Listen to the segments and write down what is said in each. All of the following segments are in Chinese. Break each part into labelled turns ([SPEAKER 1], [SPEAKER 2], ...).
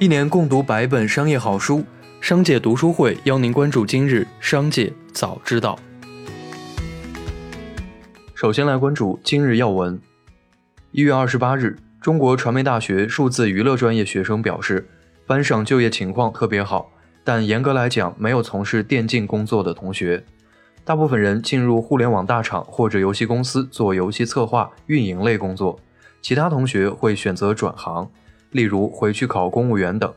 [SPEAKER 1] 一年共读百本商业好书，商界读书会邀您关注今日商界早知道。首先来关注今日要闻。一月二十八日，中国传媒大学数字娱乐专业学生表示，班上就业情况特别好，但严格来讲，没有从事电竞工作的同学。大部分人进入互联网大厂或者游戏公司做游戏策划、运营类工作，其他同学会选择转行。例如回去考公务员等。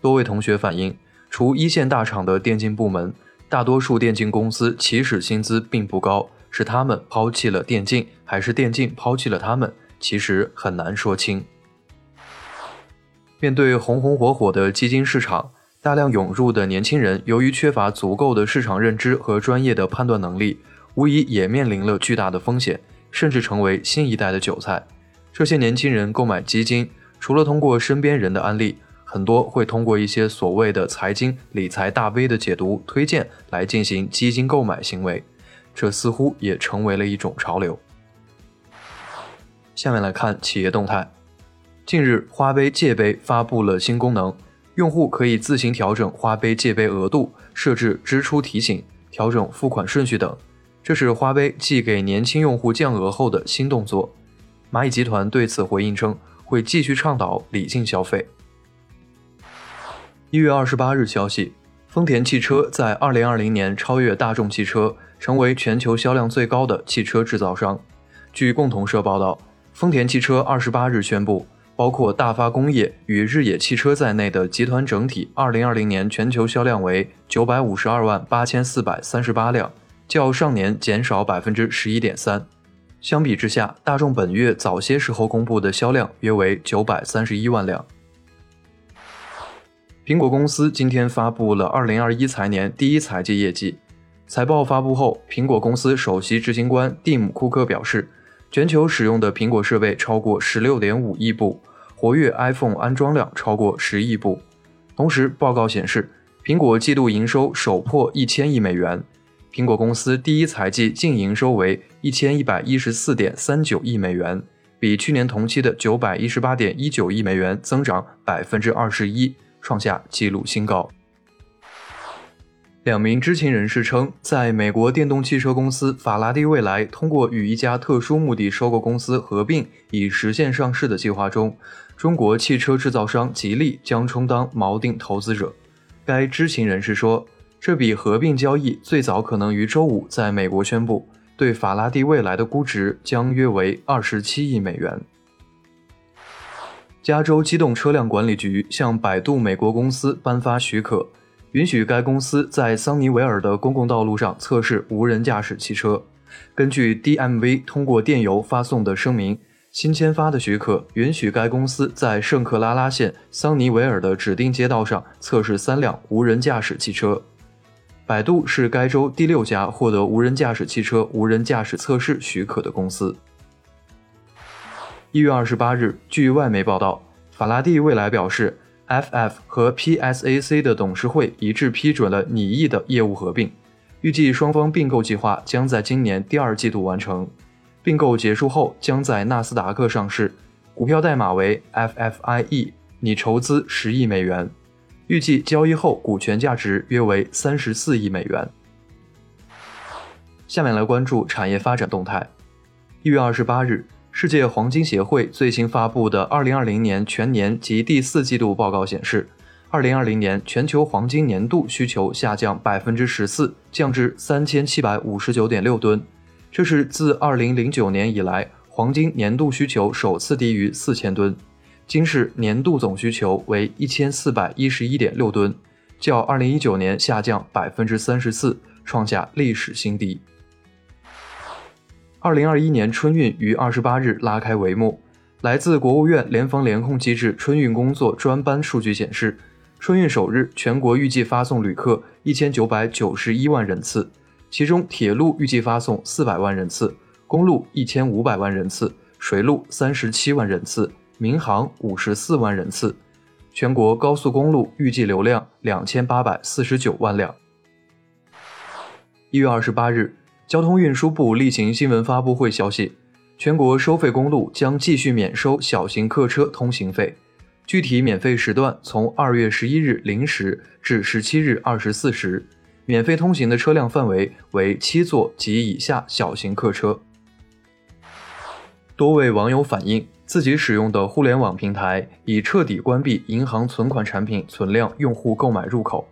[SPEAKER 1] 多位同学反映，除一线大厂的电竞部门，大多数电竞公司起始薪资并不高，是他们抛弃了电竞，还是电竞抛弃了他们？其实很难说清。面对红红火火的基金市场，大量涌入的年轻人，由于缺乏足够的市场认知和专业的判断能力，无疑也面临了巨大的风险，甚至成为新一代的韭菜。这些年轻人购买基金。除了通过身边人的案例，很多会通过一些所谓的财经理财大 V 的解读推荐来进行基金购买行为，这似乎也成为了一种潮流。下面来看企业动态。近日，花呗借呗发布了新功能，用户可以自行调整花呗借呗额度、设置支出提醒、调整付款顺序等。这是花呗寄给年轻用户降额后的新动作。蚂蚁集团对此回应称。会继续倡导理性消费。一月二十八日消息，丰田汽车在二零二零年超越大众汽车，成为全球销量最高的汽车制造商。据共同社报道，丰田汽车二十八日宣布，包括大发工业与日野汽车在内的集团整体二零二零年全球销量为九百五十二万八千四百三十八辆，较上年减少百分之十一点三。相比之下，大众本月早些时候公布的销量约为九百三十一万辆。苹果公司今天发布了二零二一财年第一财季业绩。财报发布后，苹果公司首席执行官蒂姆·库克表示，全球使用的苹果设备超过十六点五亿部，活跃 iPhone 安装量超过十亿部。同时，报告显示，苹果季度营收首破一千亿美元。苹果公司第一财季净营收为一千一百一十四点三九亿美元，比去年同期的九百一十八点一九亿美元增长百分之二十一，创下纪录新高。两名知情人士称，在美国电动汽车公司法拉第未来通过与一家特殊目的收购公司合并以实现上市的计划中，中国汽车制造商吉利将充当锚定投资者。该知情人士说。这笔合并交易最早可能于周五在美国宣布，对法拉第未来的估值将约为二十七亿美元。加州机动车辆管理局向百度美国公司颁发许可，允许该公司在桑尼维尔的公共道路上测试无人驾驶汽车。根据 DMV 通过电邮发送的声明，新签发的许可允许该公司在圣克拉拉县桑尼维尔的指定街道上测试三辆无人驾驶汽车。百度是该州第六家获得无人驾驶汽车无人驾驶测试许可的公司。一月二十八日，据外媒报道，法拉第未来表示，FF 和 PSAC 的董事会一致批准了拟议的业务合并，预计双方并购计划将在今年第二季度完成。并购结束后，将在纳斯达克上市，股票代码为 FFIE，拟筹资十亿美元。预计交易后股权价值约为三十四亿美元。下面来关注产业发展动态。一月二十八日，世界黄金协会最新发布的二零二零年全年及第四季度报告显示，二零二零年全球黄金年度需求下降百分之十四，降至三千七百五十九点六吨，这是自二零零九年以来黄金年度需求首次低于四千吨。金市年度总需求为一千四百一十一点六吨，较二零一九年下降百分之三十四，创下历史新低。二零二一年春运于二十八日拉开帷幕。来自国务院联防联控机制春运工作专班数据显示，春运首日全国预计发送旅客一千九百九十一万人次，其中铁路预计发送四百万人次，公路一千五百万人次，水路三十七万人次。民航五十四万人次，全国高速公路预计流量两千八百四十九万辆。一月二十八日，交通运输部例行新闻发布会消息，全国收费公路将继续免收小型客车通行费。具体免费时段从二月十一日零时至十七日二十四时，免费通行的车辆范围为七座及以下小型客车。多位网友反映，自己使用的互联网平台已彻底关闭银行存款产品存量用户购买入口，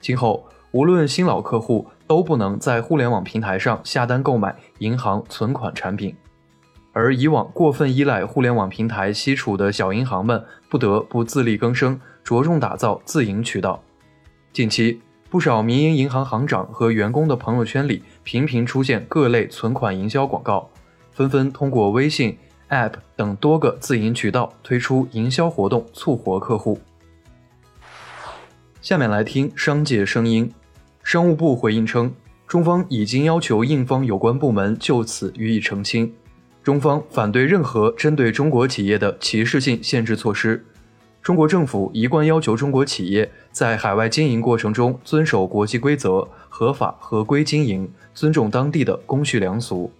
[SPEAKER 1] 今后无论新老客户都不能在互联网平台上下单购买银行存款产品。而以往过分依赖互联网平台吸储的小银行们，不得不自力更生，着重打造自营渠道。近期，不少民营银行行长和员工的朋友圈里频频出现各类存款营销广告，纷纷通过微信、App 等多个自营渠道推出营销活动，促活客户。下面来听商界声音，商务部回应称，中方已经要求印方有关部门就此予以澄清。中方反对任何针对中国企业的歧视性限制措施。中国政府一贯要求中国企业在海外经营过程中遵守国际规则、合法合规经营，尊重当地的公序良俗。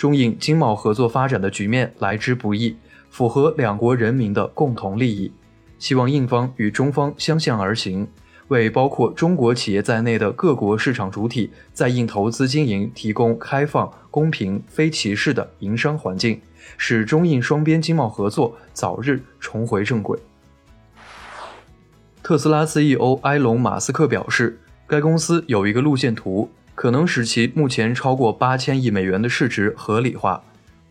[SPEAKER 1] 中印经贸合作发展的局面来之不易，符合两国人民的共同利益。希望印方与中方相向而行。为包括中国企业在内的各国市场主体在印投资经营提供开放、公平、非歧视的营商环境，使中印双边经贸合作早日重回正轨。特斯拉 CEO 埃隆·马斯克表示，该公司有一个路线图，可能使其目前超过八千亿美元的市值合理化，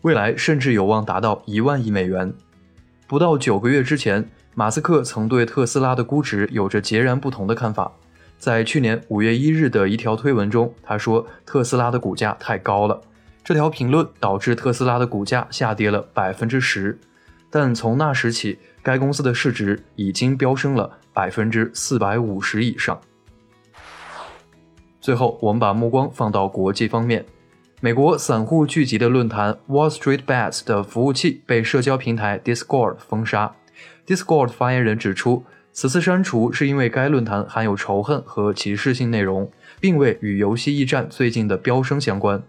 [SPEAKER 1] 未来甚至有望达到一万亿美元。不到九个月之前。马斯克曾对特斯拉的估值有着截然不同的看法。在去年五月一日的一条推文中，他说特斯拉的股价太高了。这条评论导致特斯拉的股价下跌了百分之十，但从那时起，该公司的市值已经飙升了百分之四百五十以上。最后，我们把目光放到国际方面，美国散户聚集的论坛 Wall Street Bets 的服务器被社交平台 Discord 封杀。Discord 发言人指出，此次删除是因为该论坛含有仇恨和歧视性内容，并未与游戏驿站最近的飙升相关。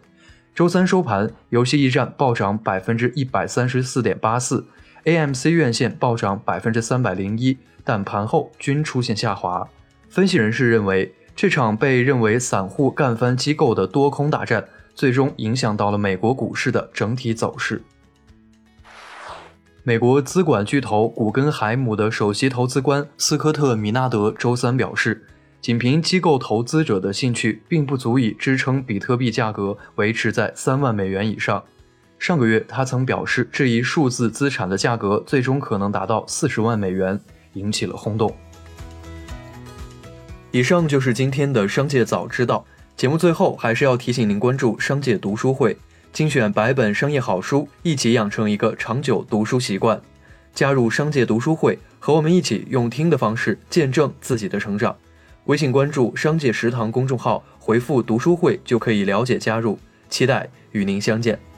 [SPEAKER 1] 周三收盘，游戏驿站暴涨百分之一百三十四点八四，AMC 院线暴涨百分之三百零一，但盘后均出现下滑。分析人士认为，这场被认为散户干翻机构的多空大战，最终影响到了美国股市的整体走势。美国资管巨头古根海姆的首席投资官斯科特·米纳德周三表示，仅凭机构投资者的兴趣，并不足以支撑比特币价格维持在三万美元以上。上个月，他曾表示，这一数字资产的价格最终可能达到四十万美元，引起了轰动。以上就是今天的商界早知道节目。最后，还是要提醒您关注商界读书会。精选百本商业好书，一起养成一个长久读书习惯。加入商界读书会，和我们一起用听的方式见证自己的成长。微信关注“商界食堂”公众号，回复“读书会”就可以了解加入。期待与您相见。